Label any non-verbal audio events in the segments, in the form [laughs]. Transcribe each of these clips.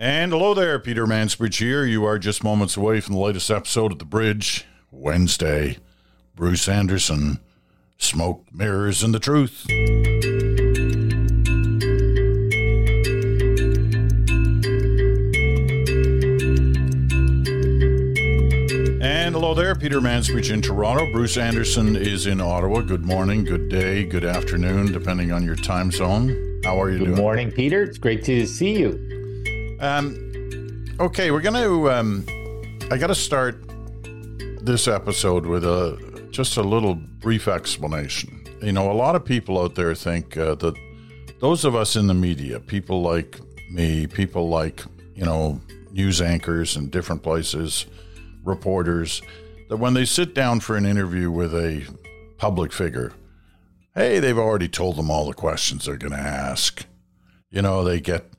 And hello there, Peter Mansbridge here. You are just moments away from the latest episode of The Bridge, Wednesday. Bruce Anderson, Smoke, Mirrors, and the Truth. And hello there, Peter Mansbridge in Toronto. Bruce Anderson is in Ottawa. Good morning, good day, good afternoon, depending on your time zone. How are you Good doing? Good morning, Peter. It's great to see you. Um, okay, we're gonna. Um, I got to start this episode with a just a little brief explanation. You know, a lot of people out there think uh, that those of us in the media, people like me, people like you know news anchors in different places, reporters, that when they sit down for an interview with a public figure, hey, they've already told them all the questions they're going to ask. You know, they get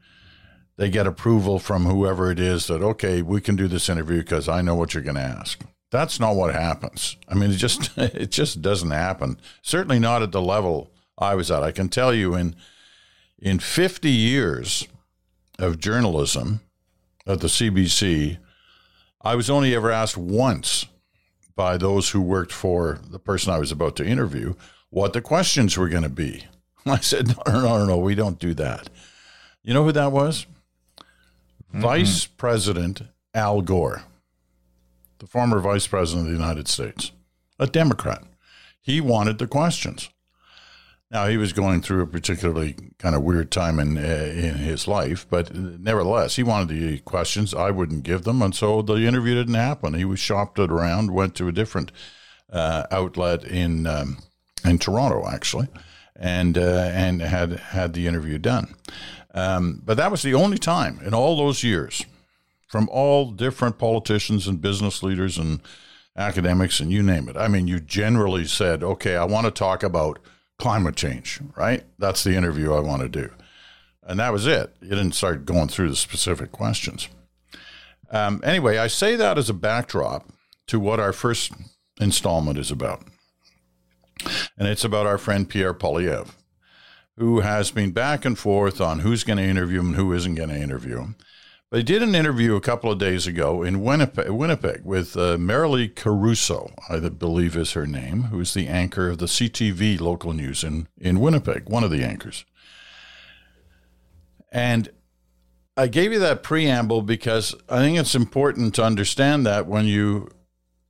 they get approval from whoever it is that okay we can do this interview because i know what you're going to ask. That's not what happens. I mean it just [laughs] it just doesn't happen. Certainly not at the level i was at. I can tell you in in 50 years of journalism at the cbc i was only ever asked once by those who worked for the person i was about to interview what the questions were going to be. [laughs] I said no no no no we don't do that. You know who that was Vice President Al Gore, the former Vice President of the United States, a Democrat. He wanted the questions. Now he was going through a particularly kind of weird time in uh, in his life, but nevertheless, he wanted the questions. I wouldn't give them, and so the interview didn't happen. He was shopped it around, went to a different uh, outlet in um, in Toronto, actually, and uh, and had had the interview done. Um, but that was the only time in all those years, from all different politicians and business leaders and academics and you name it. I mean, you generally said, "Okay, I want to talk about climate change." Right? That's the interview I want to do, and that was it. You didn't start going through the specific questions. Um, anyway, I say that as a backdrop to what our first installment is about. And it's about our friend Pierre Poilievre, who has been back and forth on who's going to interview him and who isn't going to interview him. But he did an interview a couple of days ago in Winnipeg, Winnipeg with uh, Maralee Caruso, I believe is her name, who's the anchor of the CTV local news in, in Winnipeg, one of the anchors. And I gave you that preamble because I think it's important to understand that when you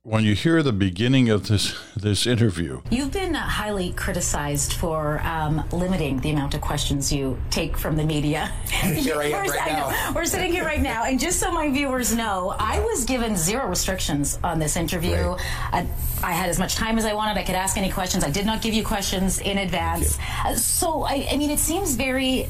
when you hear the beginning of this this interview, You've been uh, highly criticized for um, limiting the amount of questions you take from the media. Here I am [laughs] We're- right know. now. We're sitting here right now, and just so my viewers know, I was given zero restrictions on this interview. I, I had as much time as I wanted. I could ask any questions. I did not give you questions in advance. Uh, So, I, I mean, it seems very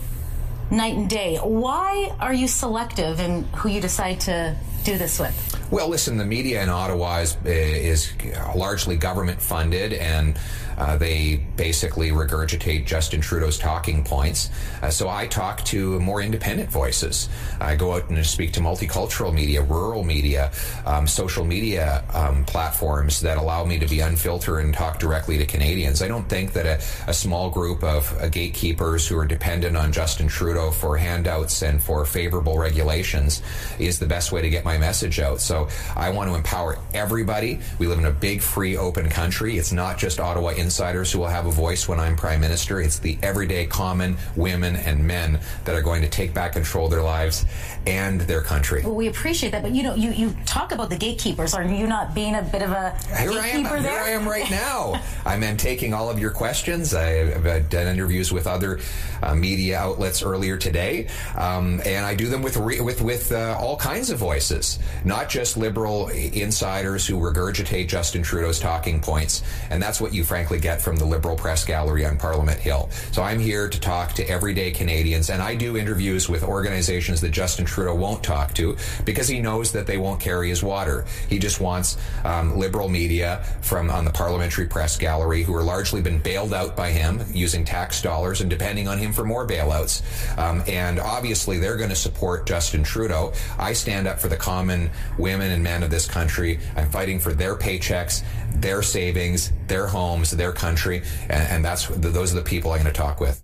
night and day. Why are you selective in who you decide to do this with? Well, listen, the media in Ottawa is, eh, is largely government funded, and uh, they basically regurgitate Justin Trudeau's talking points. Uh, so I talk to more independent voices. I go out and speak to multicultural media, rural media, um, social media um, platforms that allow me to be unfiltered and talk directly to Canadians. I don't think that a, a small group of uh, gatekeepers who are dependent on Justin Trudeau for handouts and for favorable regulations is the best way to get my message out. So I want to empower everybody. We live in a big, free, open country. It's not just Ottawa insiders who will have a voice when I'm prime minister. It's the everyday common women and men that are going to take back control of their lives and their country. Well, we appreciate that, but you know, you, you talk about the gatekeepers. Are you not being a bit of a Here I am. gatekeeper Here? I am right now. [laughs] I'm, I'm taking all of your questions. I've uh, done interviews with other uh, media outlets earlier today, um, and I do them with re- with with uh, all kinds of voices, not just liberal insiders who regurgitate Justin Trudeau's talking points, and that's what you frankly get from the liberal press gallery on Parliament Hill. So I'm here to talk to everyday Canadians, and I do interviews with organizations that Justin Trudeau won't talk to because he knows that they won't carry his water. He just wants um, liberal media from on the parliamentary press gallery who are largely been bailed out by him using tax dollars and depending on him for more bailouts. Um, and obviously, they're going to support Justin Trudeau. I stand up for the common women and men of this country. I'm fighting for their paychecks, their savings, their homes, their country, and, and that's those are the people I'm going to talk with.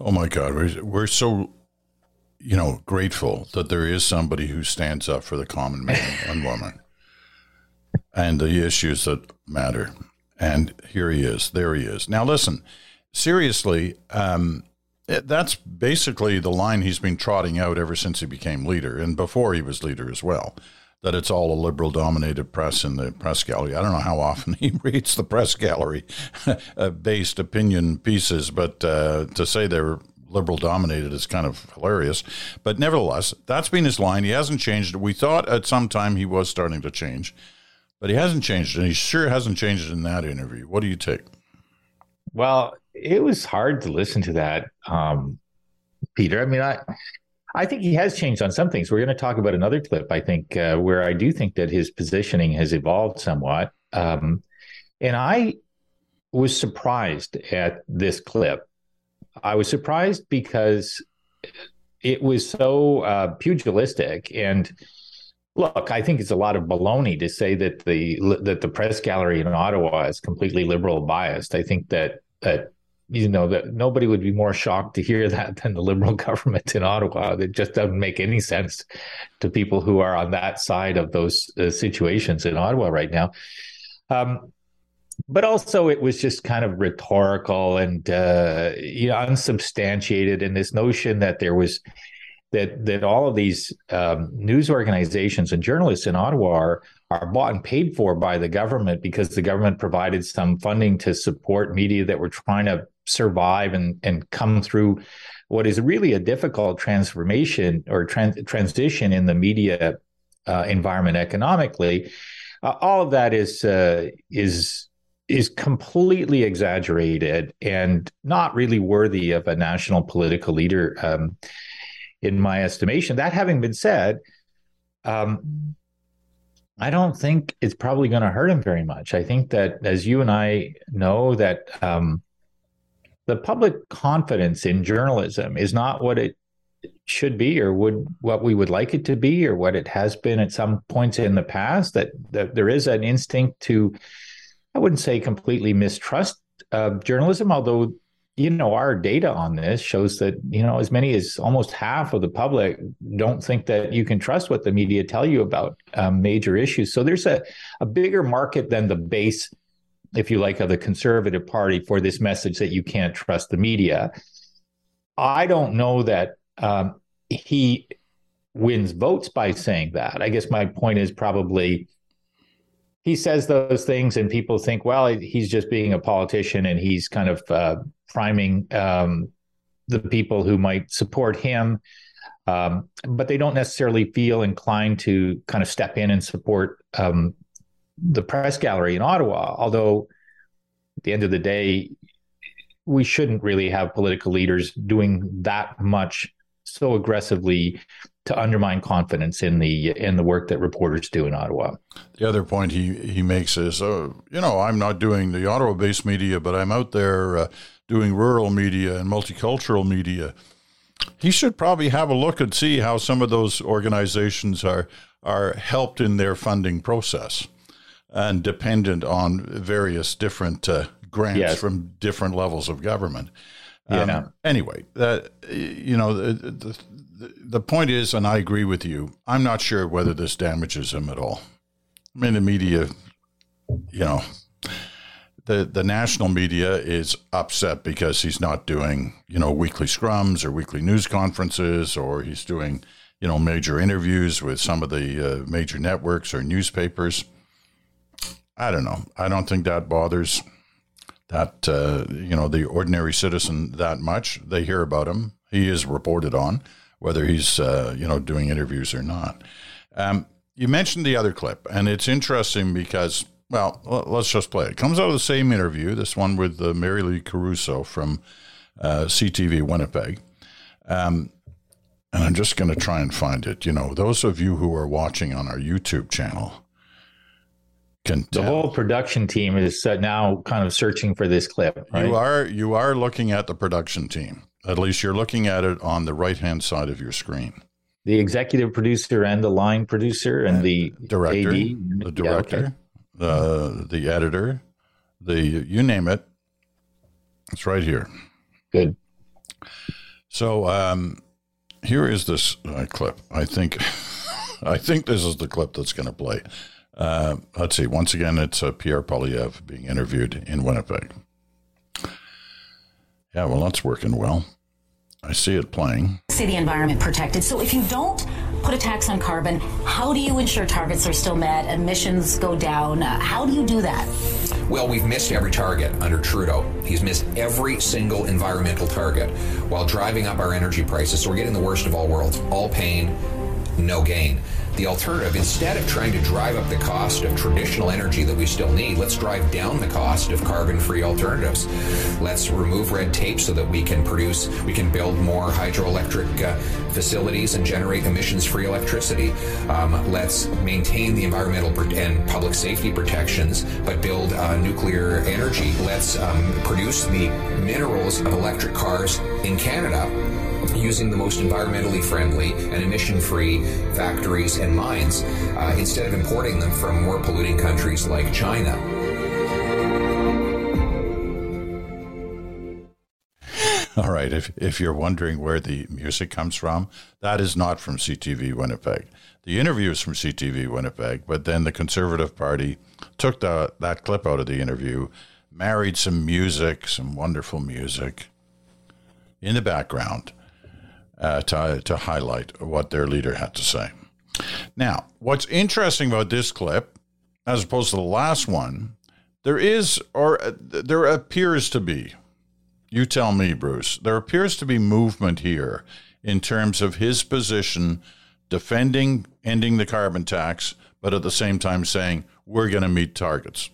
Oh my God, we're, we're so you know, grateful that there is somebody who stands up for the common man [laughs] and woman and the issues that matter. And here he is. There he is. Now, listen, seriously, um, that's basically the line he's been trotting out ever since he became leader and before he was leader as well. That it's all a liberal dominated press in the press gallery. I don't know how often [laughs] he reads the press gallery [laughs] uh, based opinion pieces, but uh, to say they're liberal dominated is kind of hilarious. But nevertheless, that's been his line. He hasn't changed. We thought at some time he was starting to change, but he hasn't changed, and he sure hasn't changed in that interview. What do you take? Well, it was hard to listen to that, um, Peter. I mean, I. I think he has changed on some things. We're going to talk about another clip, I think, uh, where I do think that his positioning has evolved somewhat. Um, and I was surprised at this clip. I was surprised because it was so uh, pugilistic and look i think it's a lot of baloney to say that the that the press gallery in ottawa is completely liberal biased i think that that you know that nobody would be more shocked to hear that [laughs] than the liberal government in Ottawa. It just doesn't make any sense to people who are on that side of those uh, situations in Ottawa right now. Um, but also, it was just kind of rhetorical and uh, you know unsubstantiated in this notion that there was that that all of these um, news organizations and journalists in Ottawa are, are bought and paid for by the government because the government provided some funding to support media that were trying to survive and and come through what is really a difficult transformation or trans- transition in the media uh, environment economically. Uh, all of that is uh, is is completely exaggerated and not really worthy of a national political leader, um, in my estimation. That having been said, um, I don't think it's probably going to hurt him very much. I think that, as you and I know, that um, the public confidence in journalism is not what it should be or would what we would like it to be or what it has been at some points in the past that, that there is an instinct to i wouldn't say completely mistrust uh, journalism although you know our data on this shows that you know as many as almost half of the public don't think that you can trust what the media tell you about um, major issues. So there's a, a bigger market than the base if you like, of the Conservative Party for this message that you can't trust the media. I don't know that um, he wins votes by saying that. I guess my point is probably he says those things, and people think, well, he's just being a politician and he's kind of uh, priming um, the people who might support him. Um, but they don't necessarily feel inclined to kind of step in and support um, the press gallery in Ottawa. Although, at the end of the day, we shouldn't really have political leaders doing that much so aggressively to undermine confidence in the in the work that reporters do in Ottawa. The other point he he makes is, uh, you know, I'm not doing the Ottawa-based media, but I'm out there uh, doing rural media and multicultural media. He should probably have a look and see how some of those organizations are are helped in their funding process and dependent on various different uh, grants yes. from different levels of government. Um, yeah. Anyway, that you know the, the the point is, and I agree with you. I'm not sure whether this damages him at all. I mean, the media, you know, the the national media is upset because he's not doing you know weekly scrums or weekly news conferences, or he's doing you know major interviews with some of the uh, major networks or newspapers. I don't know. I don't think that bothers that uh, you know the ordinary citizen that much. They hear about him. He is reported on, whether he's uh, you know doing interviews or not. Um, you mentioned the other clip, and it's interesting because well, let's just play it. comes out of the same interview. This one with uh, Maralee Caruso from uh, CTV Winnipeg. Um, and I'm just going to try and find it. You know, those of you who are watching on our YouTube channel, the whole production team is now kind of searching for this clip. Right? You are you are looking at the production team. At least you're looking at it on the right hand side of your screen. The executive producer and the line producer and, and the director, AD. the director, yeah, okay. uh, the editor, the you name it. It's right here. Good. So um, here is this uh, clip. I think, [laughs] I think this is the clip that's going to play. Uh, let's see. Once again, it's uh, Pierre Poilievre being interviewed in Winnipeg. Yeah, well, that's working well. I see it playing. See the environment protected. So if you don't put a tax on carbon, how do you ensure targets are still met, emissions go down? Uh, how do you do that? Well, we've missed every target under Trudeau. He's missed every single environmental target while driving up our energy prices. So we're getting the worst of all worlds. All pain, no gain. The alternative, instead of trying to drive up the cost of traditional energy that we still need, let's drive down the cost of carbon free alternatives. Let's remove red tape so that we can produce, we can build more hydroelectric uh, facilities and generate emissions free electricity. Um, let's maintain the environmental and public safety protections, but build uh, nuclear energy. Let's um, produce the minerals of electric cars in Canada using the most environmentally friendly and emission free factories and mines uh, instead of importing them from more polluting countries like China. All right, if, if you're wondering where the music comes from, that is not from CTV Winnipeg. The interview is from CTV Winnipeg, but then the Conservative Party took the, that clip out of the interview, married some music, some wonderful music in the background uh, to, to highlight what their leader had to say. Now, what's interesting about this clip, as opposed to the last one, there is, or uh, there appears to be, you tell me, Bruce, there appears to be movement here in terms of his position defending ending the carbon tax, but at the same time saying we're going to meet targets.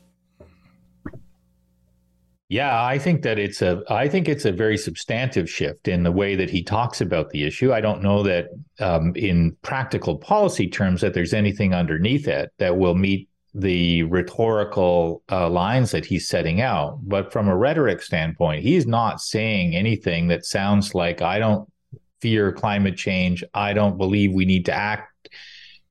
Yeah, I think that it's a I think it's a very substantive shift in the way that he talks about the issue. I don't know that um, in practical policy terms that there's anything underneath it that will meet the rhetorical uh, lines that he's setting out. But from a rhetoric standpoint, he's not saying anything that sounds like I don't fear climate change. I don't believe we need to act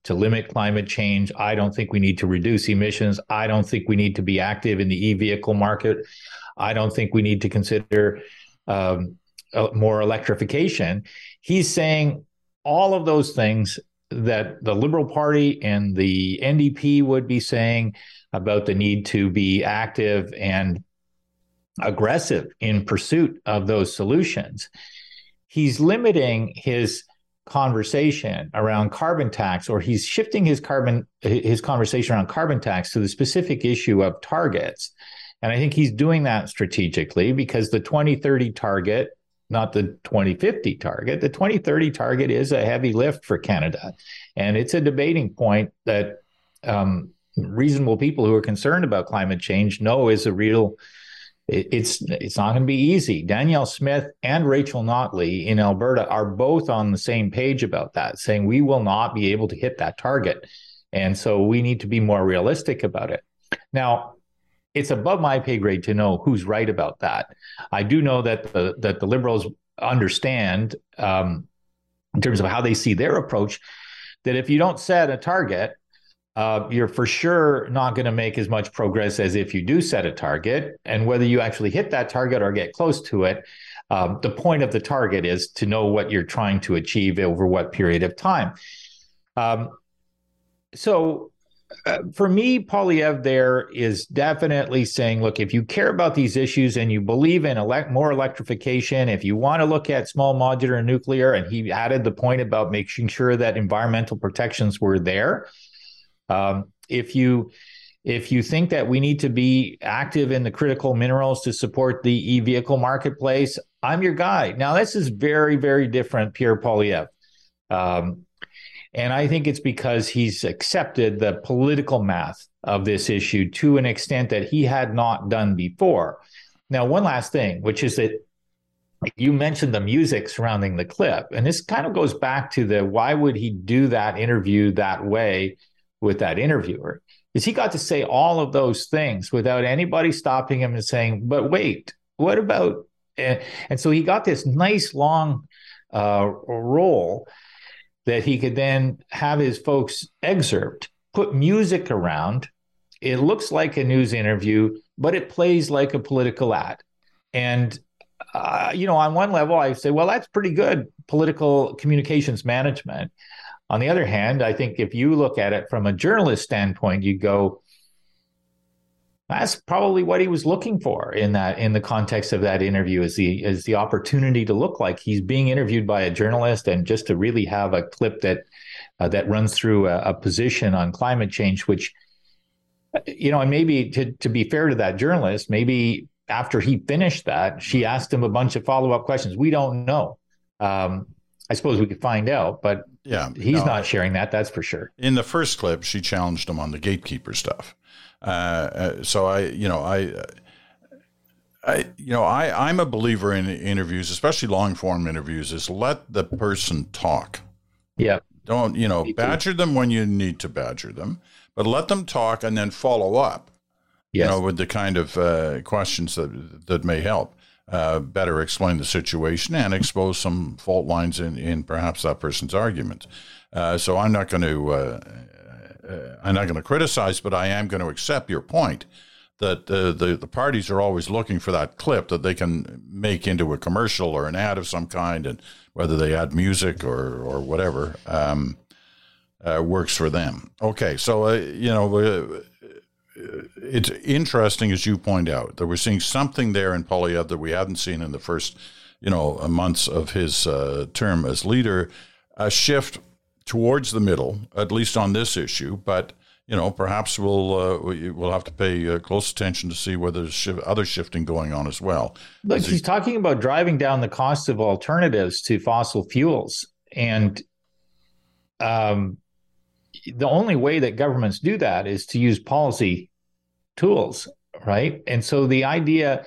to limit climate change. I don't think we need to reduce emissions. I don't think we need to be active in the e vehicle market. I don't think we need to consider um, more electrification. He's saying all of those things that the Liberal Party and the NDP would be saying about the need to be active and aggressive in pursuit of those solutions. He's limiting his conversation around carbon tax or he's shifting his carbon his conversation around carbon tax to the specific issue of targets and I think he's doing that strategically because the 2030 target, not the 2050 target, the 2030 target is a heavy lift for Canada. And it's a debating point that um, reasonable people who are concerned about climate change know is a real it's it's not going to be easy. Danielle Smith and Rachel Notley in Alberta are both on the same page about that, saying we will not be able to hit that target, and so we need to be more realistic about it. Now, it's above my pay grade to know who's right about that. I do know that the that the liberals understand um, in terms of how they see their approach that if you don't set a target, uh, you're for sure not going to make as much progress as if you do set a target. And whether you actually hit that target or get close to it, um, the point of the target is to know what you're trying to achieve over what period of time. Um, so uh, for me, Poilievre there is definitely saying, look, if you care about these issues and you believe in elect- more electrification, if you want to look at small modular nuclear, and he added the point about making sure that environmental protections were there. Um, if you if you think that we need to be active in the critical minerals to support the e-vehicle marketplace, I'm your guy. Now, this is very, very different, Pierre Poilievre. Um, and I think it's because he's accepted the political math of this issue to an extent that he had not done before. Now, one last thing, which is that you mentioned the music surrounding the clip. And this kind of goes back to the why would he do that interview that way with that interviewer? Is he got to say all of those things without anybody stopping him and saying, but wait, what about? And, and so he got this nice long uh, role that he could then have his folks excerpt, put music around. It looks like a news interview, but it plays like a political ad. And uh, you know, on one level, I say, well, that's pretty good political communications management. On the other hand, I think if you look at it from a journalist standpoint, you go, that's probably what he was looking for in that in the context of that interview is the is the opportunity to look like he's being interviewed by a journalist and just to really have a clip that uh, that runs through a, a, position on climate change which you know and maybe to to be fair to that journalist maybe after he finished that she asked him a bunch of follow-up questions we don't know um, I suppose we could find out, but yeah, he's no, not sharing that. That's for sure. In the first clip, she challenged him on the gatekeeper stuff. Uh, uh, so I, you know, I, I, you know, I, I'm a believer in interviews, especially long form interviews, is let the person talk. Yeah. Don't, you know, badger them when you need to badger them, but let them talk and then follow up, yes. you know, with the kind of uh, questions that, that may help. Uh, better explain the situation and expose some fault lines in, in perhaps that person's argument. Uh, so I'm not going to uh, uh, I'm not going to criticize, but I am going to accept your point that uh, the the parties are always looking for that clip that they can make into a commercial or an ad of some kind, and whether they add music or or whatever um, uh, works for them. Okay, so uh, you know. Uh, it's interesting, as you point out, that we're seeing something there in Poilievre that we hadn't seen in the first, you know, months of his uh, term as leader. A shift towards the middle, at least on this issue. But you know, perhaps we'll uh, we'll have to pay uh, close attention to see whether there's other shifting going on as well. Look, he's he, talking about driving down the cost of alternatives to fossil fuels, and um, the only way that governments do that is to use policy tools, right? And so the idea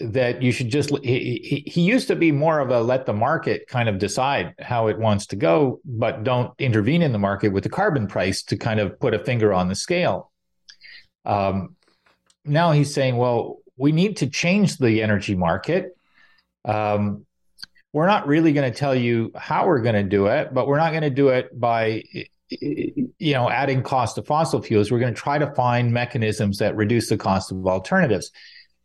that you should just he, he used to be more of a let the market kind of decide how it wants to go but don't intervene in the market with the carbon price to kind of put a finger on the scale. Um, now he's saying well we need to change the energy market. Um, we're not really going to tell you how we're going to do it but we're not going to do it by you know adding cost to fossil fuels. We're going to try to find mechanisms that reduce the cost of alternatives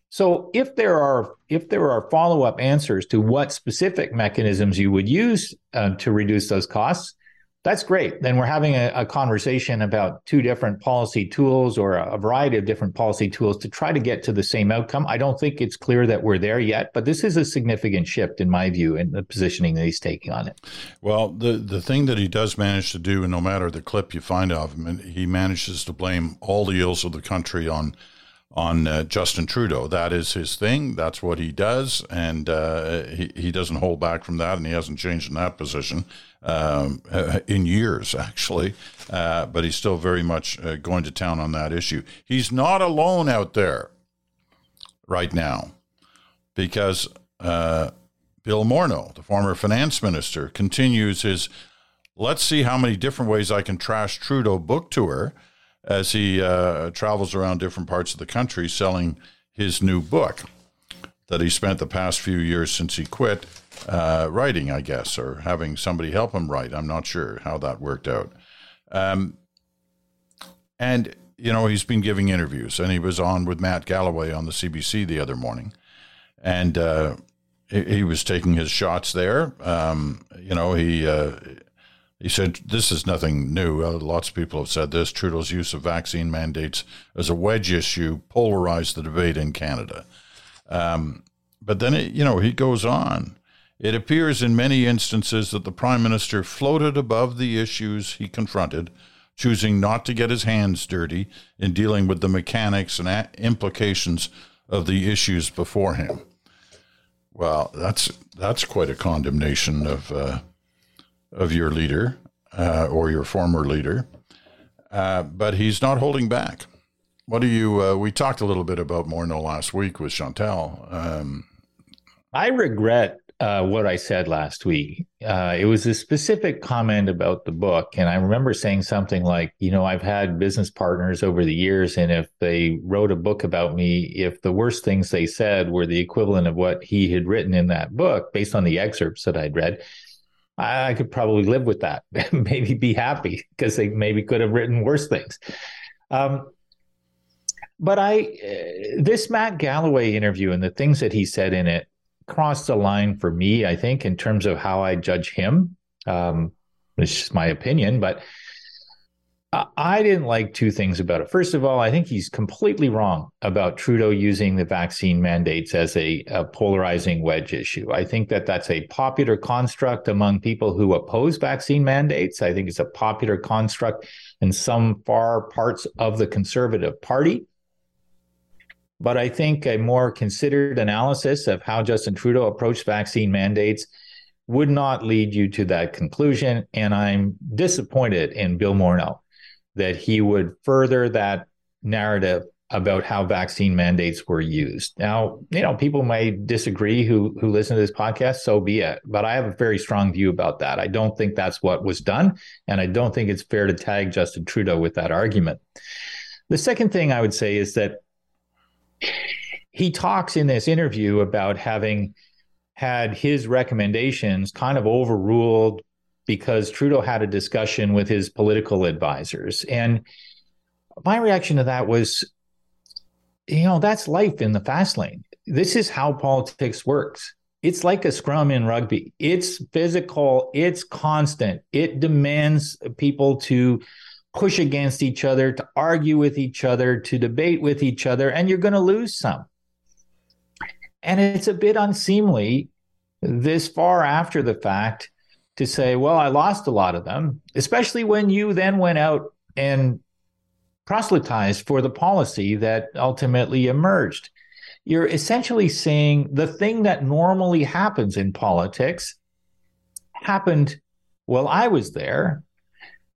so if there are if there are follow up answers to what specific mechanisms you would use uh, to reduce those costs, that's great. Then we're having a, a, conversation about two different policy tools or a, a, variety of different policy tools to try to get to the same outcome. I don't think it's clear that we're there yet, but this is a significant shift in my view in the positioning that he's taking on it. Well, the the thing that he does manage to do, and no matter the clip you find of him, he manages to blame all the ills of the country on on uh, Justin Trudeau. That is his thing. That's what he does, and uh, he he doesn't hold back from that, and he hasn't changed in that position um, in years, actually. Uh, but he's still very much uh, going to town on that issue. He's not alone out there right now, because uh, Bill Morneau, the former finance minister, continues his. Let's see how many different ways I can trash Trudeau book tour as he uh, travels around different parts of the country selling his new book that he spent the past few years since he quit uh, writing, I guess, or having somebody help him write. I'm not sure how that worked out. Um, and, you know, he's been giving interviews, and he was on with Matt Galloway on the CBC the other morning. And uh, he, was taking his shots there. Um, you know, he uh, he said, This is nothing new. Uh, lots of people have said this. Trudeau's use of vaccine mandates as a wedge issue polarized the debate in Canada. Um, but then, it, you know, he goes on. It appears in many instances that the Prime Minister floated above the issues he confronted, choosing not to get his hands dirty in dealing with the mechanics and implications of the issues before him. Well, that's that's quite a condemnation of uh, of your leader uh, or your former leader, uh, but he's not holding back. What do you? Uh, we talked a little bit about Morneau last week with Chantal. Um, I regret uh, what I said last week. Uh, it was a specific comment about the book. And I remember saying something like, you know, I've had business partners over the years, and if they wrote a book about me, if the worst things they said were the equivalent of what he had written in that book, based on the excerpts that I'd read, I could probably live with that, [laughs] maybe be happy because they maybe could have written worse things. Um, but I, uh, this Matt Galloway interview and the things that he said in it, crossed the line for me, I think, in terms of how I judge him. Um, it's just my opinion, but I didn't like two things about it. First of all, I think he's completely wrong about Trudeau using the vaccine mandates as a, a, polarizing wedge issue. I think that that's a popular construct among people who oppose vaccine mandates. I think it's a popular construct in some far parts of the Conservative Party. But I think a more considered analysis of how Justin Trudeau approached vaccine mandates would not lead you to that conclusion. And I'm disappointed in Bill Morneau that he would further that narrative about how vaccine mandates were used. Now, you know, people may disagree who who listen to this podcast, so be it. But I have a very strong view about that. I don't think that's what was done, and I don't think it's fair to tag Justin Trudeau with that argument. The second thing I would say is that he talks in this interview about having had his recommendations kind of overruled because Trudeau had a discussion with his political advisors. And my reaction to that was, you know, that's life in the fast lane. This is how politics works. It's like a scrum in rugby. It's physical, it's constant. It demands people to push against each other, to argue with each other, to debate with each other, and you're going to lose some. And it's a bit unseemly this far after the fact to say, well, I lost a lot of them, especially when you then went out and proselytized for the policy that ultimately emerged. You're essentially saying the thing that normally happens in politics happened while I was there,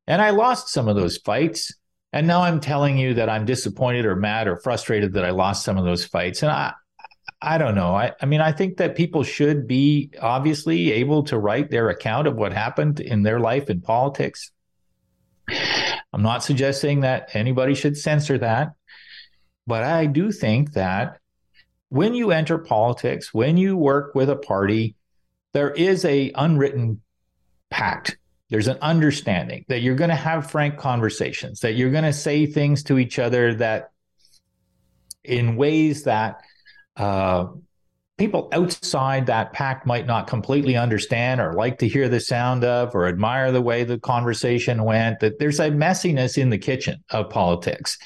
and I lost some of those fights. And now I'm telling you that I'm disappointed or mad or frustrated that I lost some of those fights. And I, I don't know. I, I mean, I think that people should be obviously able to write their account of what happened in their life in politics. I'm not suggesting that anybody should censor that, but I do think that when you enter politics, when you work with a party, there is a unwritten pact. There's an understanding that you're going to have frank conversations, that you're going to say things to each other that in ways that uh, people outside that pack might not completely understand or like to hear the sound of or admire the way the conversation went that there's a messiness in the kitchen of politics.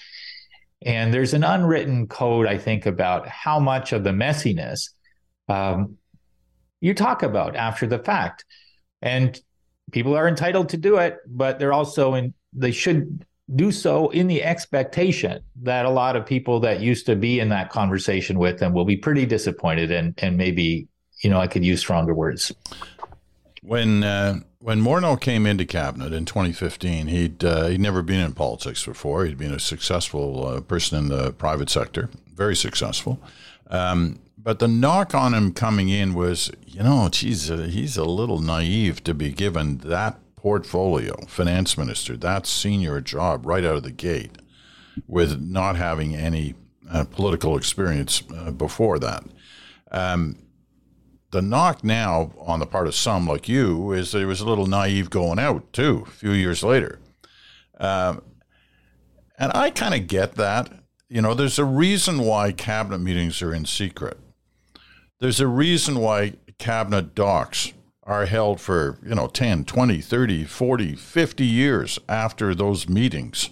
And there's an unwritten code i think about how much of the messiness um, you talk about after the fact. And people are entitled to do it but they're also in they should do so in the expectation that a lot of people that used to be in that conversation with them will be pretty disappointed and and maybe you know I could use stronger words. When uh, when Morneau came into cabinet in 2015, he'd uh, he'd never been in politics before. He'd been a successful uh, person in the private sector, very successful. Um, but the knock on him coming in was, you know, geez, uh, he's a little naive to be given that portfolio, finance minister, that senior job right out of the gate with not having any uh, political experience uh, before that. Um, the knock now on the part of some like you is that he was a little naive going out too, a few years later. Um, and I kind of get that. You know, there's a reason why cabinet meetings are in secret. There's a reason why cabinet docs are held for, you know, 10, 20, 30, 40, 50 years after those meetings.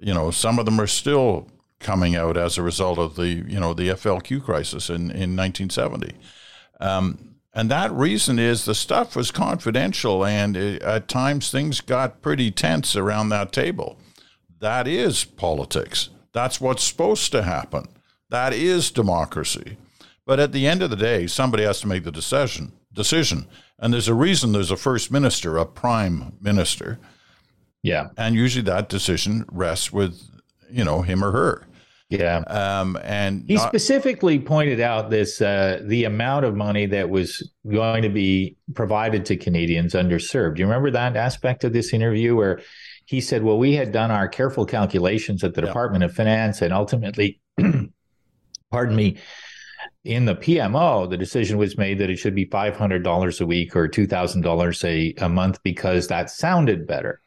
You know, some of them are still coming out as a result of the, you know, the FLQ crisis in, in 1970. Um, and that reason is the stuff was confidential, and it, at times things got pretty tense around that table. That is politics. That's what's supposed to happen. That is democracy. But at the end of the day, somebody has to make the decision. Decision, and there's a reason there's a first minister, a prime minister. Yeah. And usually that decision rests with, you know, him or her. Yeah. Um, and he not- specifically pointed out this uh, the amount of money that was going to be provided to Canadians underserved. Do you remember that aspect of this interview where he said, Well, we had done our careful calculations at the yeah. Department of Finance and ultimately, [clears throat] pardon me, in the PMO, the decision was made that it should be $500 a week or $2,000 a, month because that sounded better.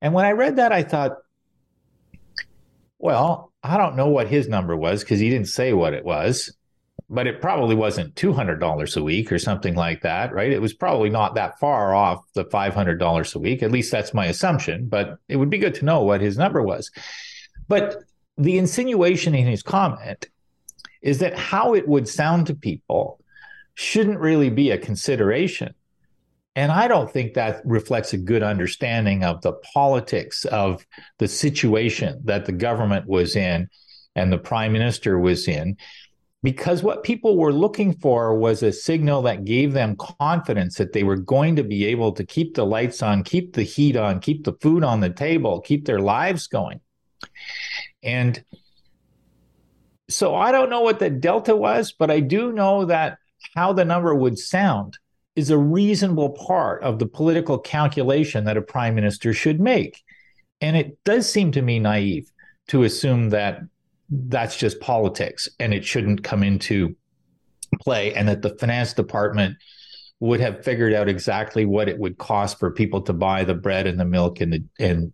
And when I read that, I thought, well, I don't know what his number was because he didn't say what it was. but it probably wasn't $200 a week or something like that, right? It was probably not that far off the $500 a week. At least that's my assumption, but it would be good to know what his number was. But the insinuation in his comment is that how it would sound to people shouldn't really be a consideration. And I don't think that reflects a good understanding of the politics of the situation that the government was in and the prime minister was in because what people were looking for was a signal that gave them confidence that they were going to be able to keep the lights on, keep the heat on, keep the food on the table, keep their lives going. And so I don't know what the delta was, but I do know that how the number would sound is a reasonable part of the political calculation that a prime minister should make. And it does seem to me naive to assume that that's just politics and it shouldn't come into play and that the finance department would have figured out exactly what it would cost for people to buy the bread and the milk and the and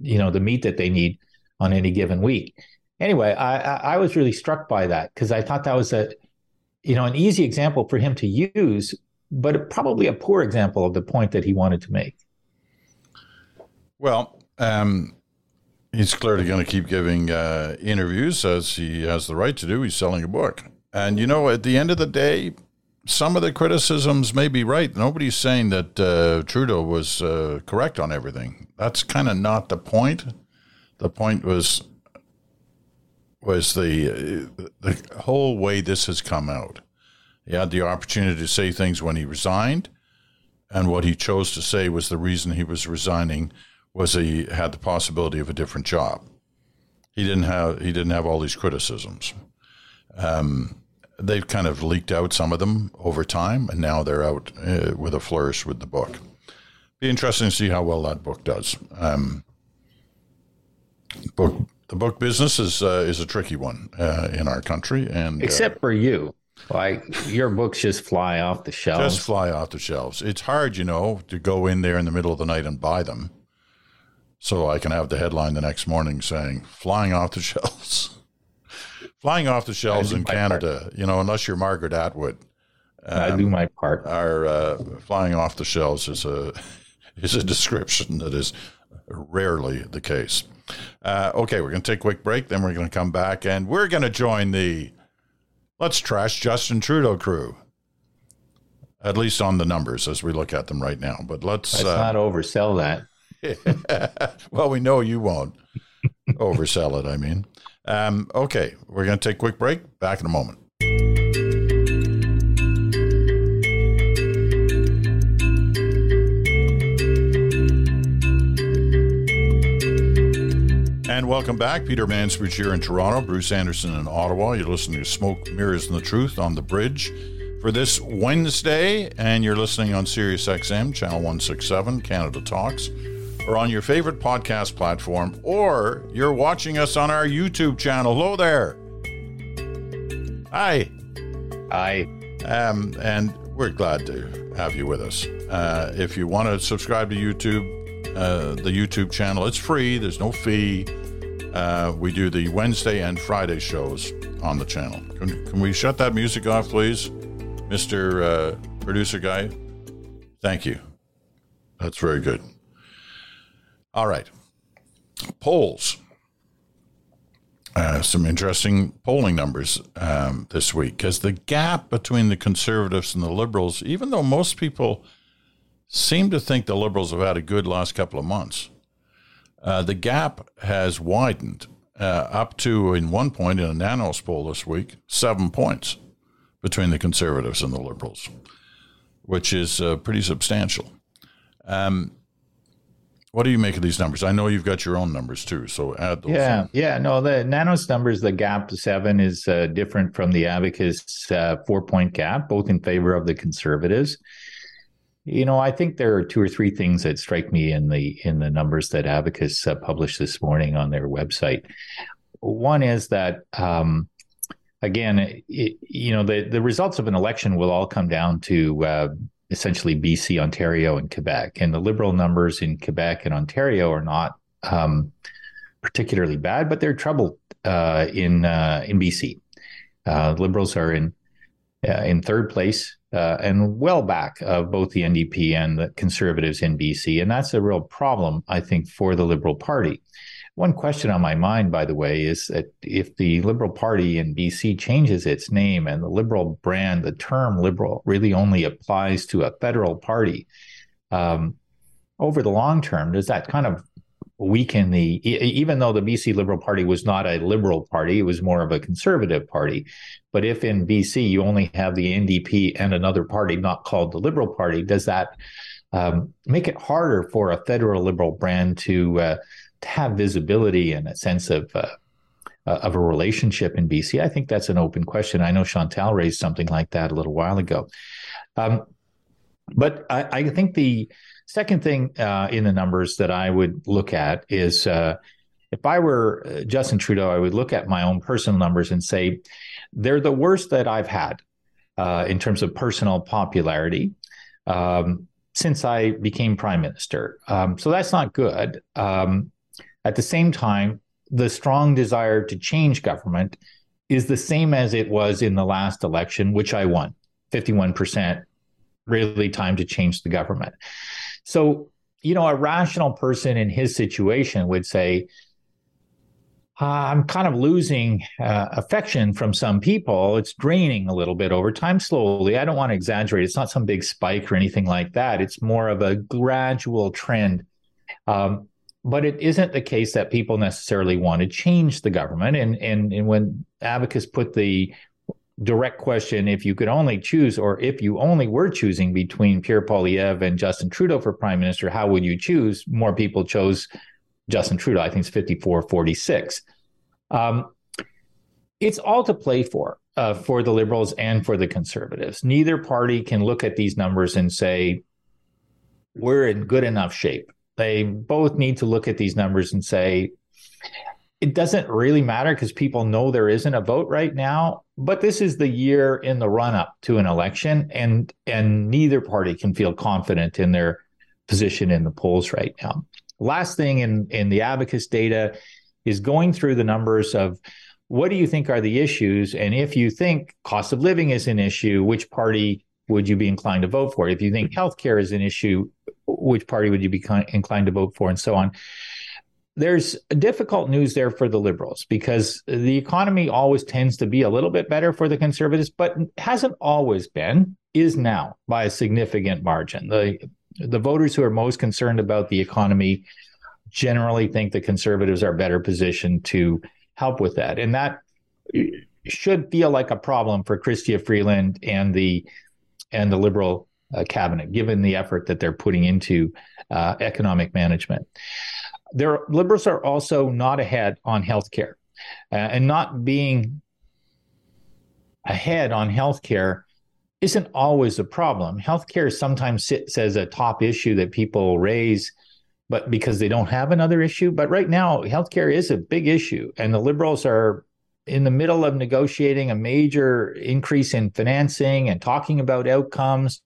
you know the meat that they need on any given week anyway i i was really struck by that because i thought that was a you know an easy example for him to use but probably a poor example of the point that he wanted to make well um He's clearly going to keep giving uh, interviews as he has the right to do. He's selling a book. And, you know, at the end of the day, some of the criticisms may be right. Nobody's saying that uh, Trudeau was uh, correct on everything. That's kind of not the point. The point was was the the whole way this has come out. He had the opportunity to say things when he resigned, and what he chose to say was the reason he was resigning was he had the possibility of a different job. He didn't have he didn't have all these criticisms. Um, they've kind of leaked out some of them over time, and now they're out uh, with a flourish with the book. Be interesting to see how well that book does. Um, book the book business is uh, is a tricky one uh, in our country, and uh, except for you, like your books just fly off the shelves. Just fly off the shelves. It's hard, you know, to go in there in the middle of the night and buy them so I can have the headline the next morning saying "flying off the [laughs] shelves." flying off the shelves in Canada, part. you know, unless you're Margaret Atwood. Um, I do my part. Are uh, flying off the shelves is a is a description that is rarely the case. Uh, okay, we're going to take a quick break. Then we're going to come back and we're going to join the Let's Trash Justin Trudeau crew. At least on the numbers as we look at them right now. But let's, let's uh, not oversell that. [laughs] well, we know you won't [laughs] oversell it. I mean, um, okay, we're going to take a quick break. Back in a moment. And welcome back. Peter Mansbridge here in Toronto, Bruce Anderson in Ottawa. You're listening to Smoke, Mirrors, and the Truth on the Bridge for this Wednesday, and you're listening on Sirius XM, Channel 167, Canada Talks or on your favorite podcast platform, or you're watching us on our YouTube channel. Hello there. Hi. Hi. Um, and we're glad to have you with us. Uh, if you want to subscribe to YouTube, uh, the YouTube channel, it's free, there's no fee. Uh, we do the Wednesday and Friday shows on the channel. Can, can we shut that music off, please, Mr. Uh, producer guy? Thank you. That's very good. All right. Polls. Uh, some interesting polling numbers um, this week because the gap between the conservatives and the liberals, even though most people seem to think the liberals have had a good last couple of months, uh, the gap has widened uh, up to, in one point in a Nanos poll this week, seven points between the conservatives and the liberals, which is uh, pretty substantial. Um, what do you make of these numbers? I know you've got your own numbers too, so add those. Yeah, in. yeah. No, the Nanos numbers, the gap to seven is uh, different from the Abacus uh, four point gap, both in favor of the conservatives. You know, I think there are two or three things that strike me in the in the numbers that Abacus uh, published this morning on their website. One is that. Um, again, it, you know, the, the results of an election will all come down to uh, essentially BC, Ontario, and Quebec. And the Liberal numbers in Quebec and Ontario are not um, particularly bad, but they're troubled uh, in uh, in BC. Uh, liberals are in uh, in third place uh, and well back of both the NDP and the Conservatives in BC. And that's a real problem, I think, for the Liberal Party. One question on my mind, by the way, is that if the Liberal Party in BC changes its name and the Liberal brand, the term Liberal really only applies to a federal party, um, over the long term, does that kind of weaken the even though the BC Liberal Party was not a liberal party, it was more of a conservative party. But if in BC you only have the NDP and another party not called the Liberal Party, does that um, make it harder for a federal liberal brand to uh, to have visibility and a sense of uh, uh of a relationship in BC? I think that's an open question. I know Chantal raised something like that a little while ago. Um, but I, I think the Second thing uh, in the numbers that I would look at is uh, if I were uh, Justin Trudeau, I would look at my own personal numbers and say they're the worst that I've had uh, in terms of personal popularity um, since I became prime minister. Um, so that's not good. Um, at the same time, the strong desire to change government is the same as it was in the last election, which I won 51%. Really, time to change the government. So, you know, a rational person in his situation would say, uh, I'm kind of losing uh, affection from some people. It's draining a little bit over time slowly. I don't want to exaggerate. It's not some big spike or anything like that. It's more of a gradual trend. Um, but it isn't the case that people necessarily want to change the government. And, and, and when Abacus put the direct question if you could only choose or if you only were choosing between Pierre Poilievre and Justin Trudeau for prime minister, how would you choose? More people chose Justin Trudeau. I think it's 54 46. Um, it's all to play for uh, for the liberals and for the conservatives. Neither party can look at these numbers and say, we're in good enough shape. They both need to look at these numbers and say, it doesn't really matter because people know there isn't a vote right now but this is the year in the run up to an election and and neither party can feel confident in their position in the polls right now. Last thing in in the abacus data is going through the numbers of what do you think are the issues and if you think cost of living is an issue which party would you be inclined to vote for? If you think healthcare is an issue which party would you be inclined to vote for and so on there's difficult news there for the liberals because the economy always tends to be a little bit better for the conservatives, but hasn't always been, is now by a significant margin. The the voters who are most concerned about the economy generally think the conservatives are better positioned to help with that. And that should feel like a problem for Chrystia Freeland and the and the liberal uh, cabinet, given the effort that they're putting into uh, economic management. Their liberals are also not ahead on healthcare, uh, and not being ahead on healthcare isn't always a problem. Healthcare sometimes sits as a top issue that people raise, but because they don't have another issue. But right now, healthcare is a big issue, and the liberals are in the middle of negotiating a major increase in financing and talking about outcomes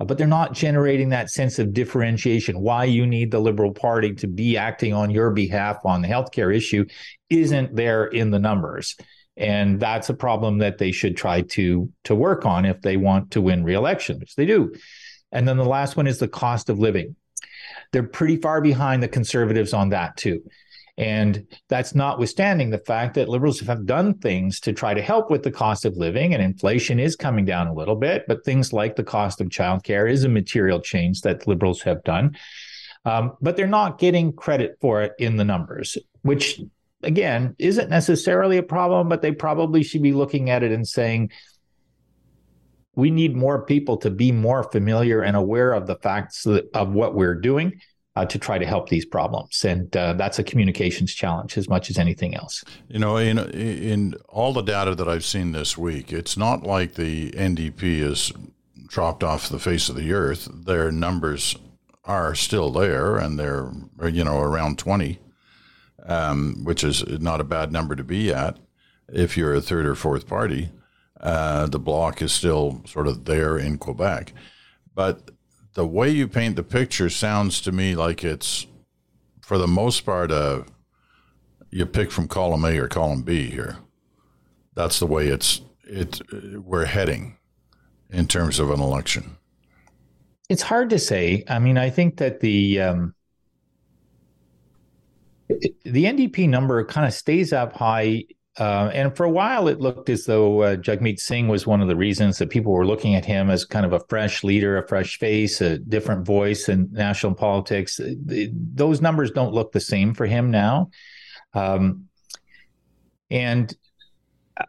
Uh, but they're not generating that sense of differentiation. Why you need the Liberal Party to be acting on your behalf on the healthcare issue isn't there in the numbers. And that's a problem that they should try to, to work on if they want to win re-election, which they do. And then the last one is the cost of living. They're pretty far behind the conservatives on that too. And that's notwithstanding the fact that liberals have done things to try to help with the cost of living, and inflation is coming down a little bit. But things like the cost of childcare is a material change that liberals have done. Um, but they're not getting credit for it in the numbers, which again isn't necessarily a problem, but they probably should be looking at it and saying, we need more people to be more familiar and aware of the facts of what we're doing uh, to try to help these problems. And uh, that's a communications challenge as much as anything else. You know, in, in all the data that I've seen this week, it's not like the NDP is dropped off the face of the earth. Their numbers are still there, and they're, you know, around 20, um, which is not a bad number to be at if you're a third or fourth party. Uh, the bloc is still sort of there in Quebec. But the way you paint the picture sounds to me like it's, for the most part, uh, you pick from column A or column B here. That's the way it's it we're heading. in terms of an election? It's hard to say. I mean, I think that the um, the NDP number kind of stays up high. Uh, and for a while, it looked as though uh, Jagmeet Singh was one of the reasons that people were looking at him as kind of a fresh leader, a fresh face, a different voice in national politics. Those numbers don't look the same for him now. Um, and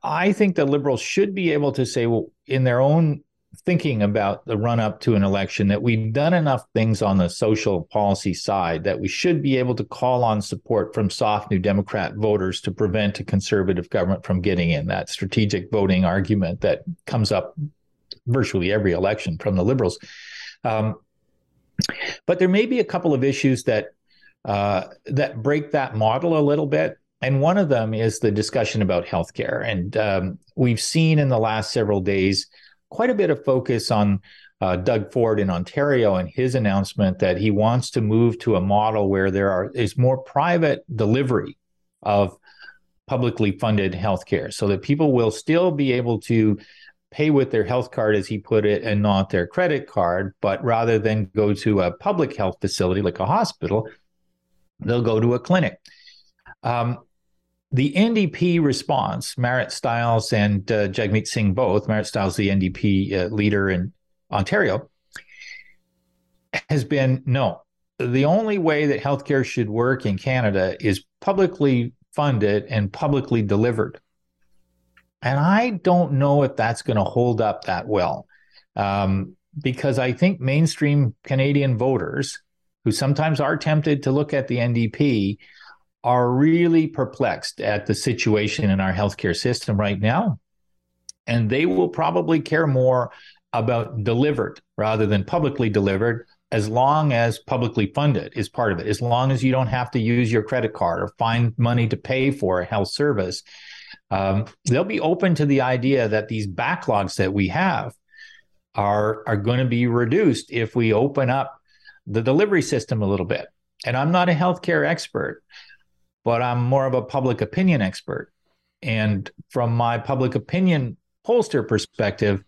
I think the liberals should be able to say, well, in their own thinking about the run up to an election that we've done enough things on the social policy side that we should be able to call on support from soft new Democrat voters to prevent a conservative government from getting in. That strategic voting argument that comes up virtually every election from the liberals. Um, but there may be a couple of issues that uh, that break that model a little bit. And one of them is the discussion about healthcare. And um, we've seen in the last several days quite a bit of focus on uh, Doug Ford in Ontario and his announcement that he wants to move to a model where there are is more private delivery of publicly funded healthcare, so that people will still be able to pay with their health card, as he put it, and not their credit card. But rather than go to a public health facility like a hospital, they'll go to a clinic. Um, the NDP response, Marit Stiles and uh, Jagmeet Singh both, Marit Stiles, the NDP uh, leader in Ontario, has been no. The only way that healthcare should work in Canada is publicly funded and publicly delivered. And I don't know if that's going to hold up that well. Um, because I think mainstream Canadian voters, who sometimes are tempted to look at the NDP, are really perplexed at the situation in our healthcare system right now. And they will probably care more about delivered rather than publicly delivered as long as publicly funded is part of it, as long as you don't have to use your credit card or find money to pay for a health service. Um, they'll be open to the idea that these backlogs that we have are, are going to be reduced if we open up the delivery system a little bit. And I'm not a healthcare expert, but I'm more of a public opinion expert. And from my public opinion pollster perspective,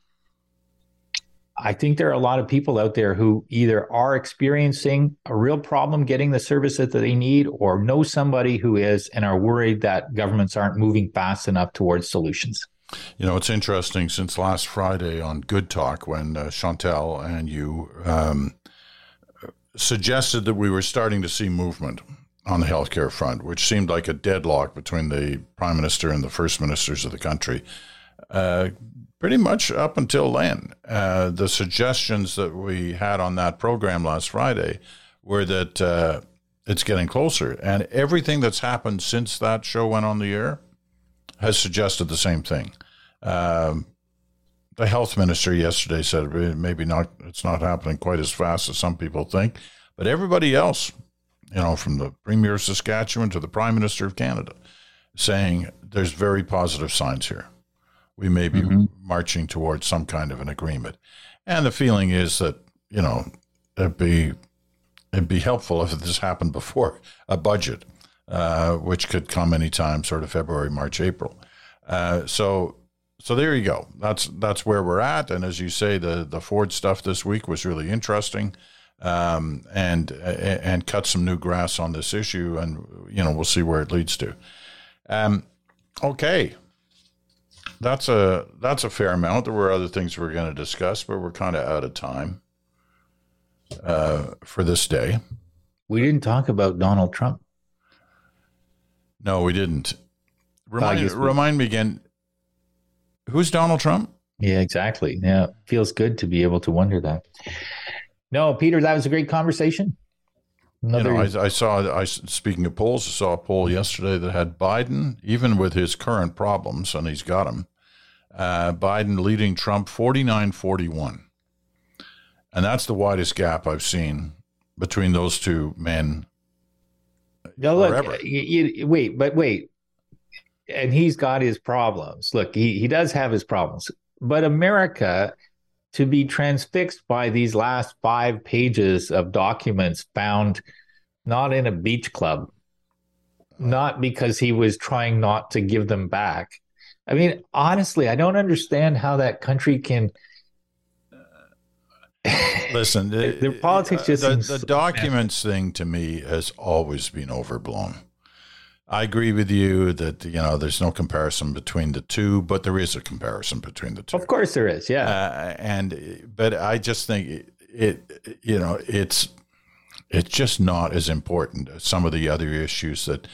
I think there are a lot of people out there who either are experiencing a real problem getting the service that they need or know somebody who is and are worried that governments aren't moving fast enough towards solutions. You know, it's interesting since last Friday on Good Talk when uh, Chantal and you um, suggested that we were starting to see movement on the healthcare front, which seemed like a deadlock between the prime minister and the first ministers of the country. Uh, pretty much up until then, uh, the suggestions that we had on that program last Friday were that uh, it's getting closer, and everything that's happened since that show went on the air has suggested the same thing. Um, the health minister yesterday said maybe not it's not happening quite as fast as some people think, but everybody else you know, from the Premier of Saskatchewan to the Prime Minister of Canada, saying there's very positive signs here. We may be mm-hmm. marching towards some kind of an agreement. And the feeling is that, you know, it'd be it'd be helpful if this happened before a budget, uh, which could come anytime, sort of February, March, April. Uh, so so there you go. That's that's where we're at. And as you say, the the Ford stuff this week was really interesting um, and and cut some new grass on this issue, and you know we'll see where it leads to. Um, okay, that's a that's a fair amount. There were other things we are going to discuss, but we're kind of out of time uh, for this day. We didn't talk about Donald Trump. No, we didn't. Remind, remind me again. Who's Donald Trump? Yeah, exactly. Yeah, feels good to be able to wonder that. No, Peter, that was a great conversation. Another... You know, I, I, saw. I speaking of polls, I saw a poll yesterday that had Biden, even with his current problems, and he's got them. Uh, Biden leading Trump 49-41. and that's the widest gap I've seen between those two men. No, look, you, you, wait, but wait, and he's got his problems. Look, he he does have his problems, but America to be transfixed by these last five pages of documents found not in a beach club, not because he was trying not to give them back. I mean, honestly, I don't understand how that country can [laughs] Listen, the, the uh, politics uh, just the, the documents thing to me has always been overblown. I agree with you that you know there's no comparison between the two, but there is a comparison between the two. Of course, there is. Yeah, Uh, and but I just think it, it, you know, it's it's just not as important as some of the other issues that.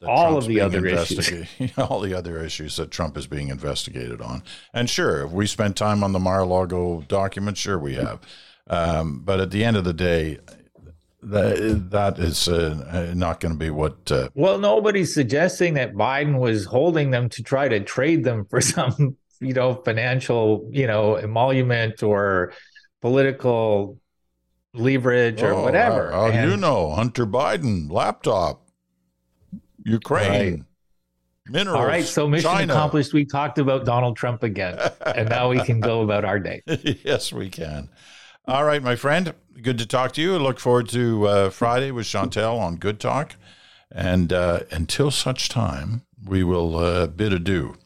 that All Trump's of the other issues. [laughs] all the other issues that Trump is being investigated on. And sure, if we spent time on the Mar-a-Lago documents, sure we have. Um, but at the end of the day, that that is uh, not going to be what. Uh, Well, nobody's suggesting that Biden was holding them to try to trade them for [laughs] some, you know, financial, you know, emolument or political leverage or oh, whatever. How, how you know Hunter Biden laptop, Ukraine, minerals? All right, so mission China. accomplished. We talked about Donald Trump again, and now we can go about our day. [laughs] yes, we can. All right, my friend. Good to talk to you. Look forward to uh, Friday with Chantal on Good Talk. And uh, until such time, we will uh, bid adieu.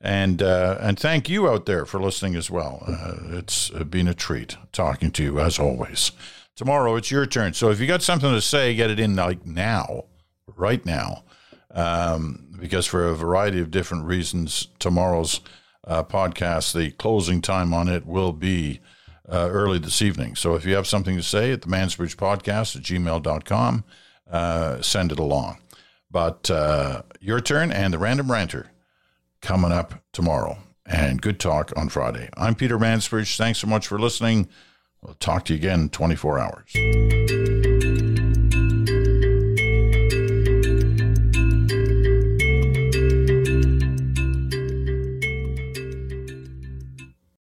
And uh, and thank you out there for listening as well. Uh, it's been a treat talking to you as always. Tomorrow it's your turn. So if you got something to say, get it in like now, right now, um, because for a variety of different reasons, tomorrow's uh, podcast, the closing time on it will be uh, early this evening. So if you have something to say at the Mansbridge Podcast at gmail.com, uh, send it along. But uh, your turn and the Random Ranter coming up tomorrow. And good talk on Friday. I'm Peter Mansbridge. Thanks so much for listening. We'll talk to you again in 24 hours.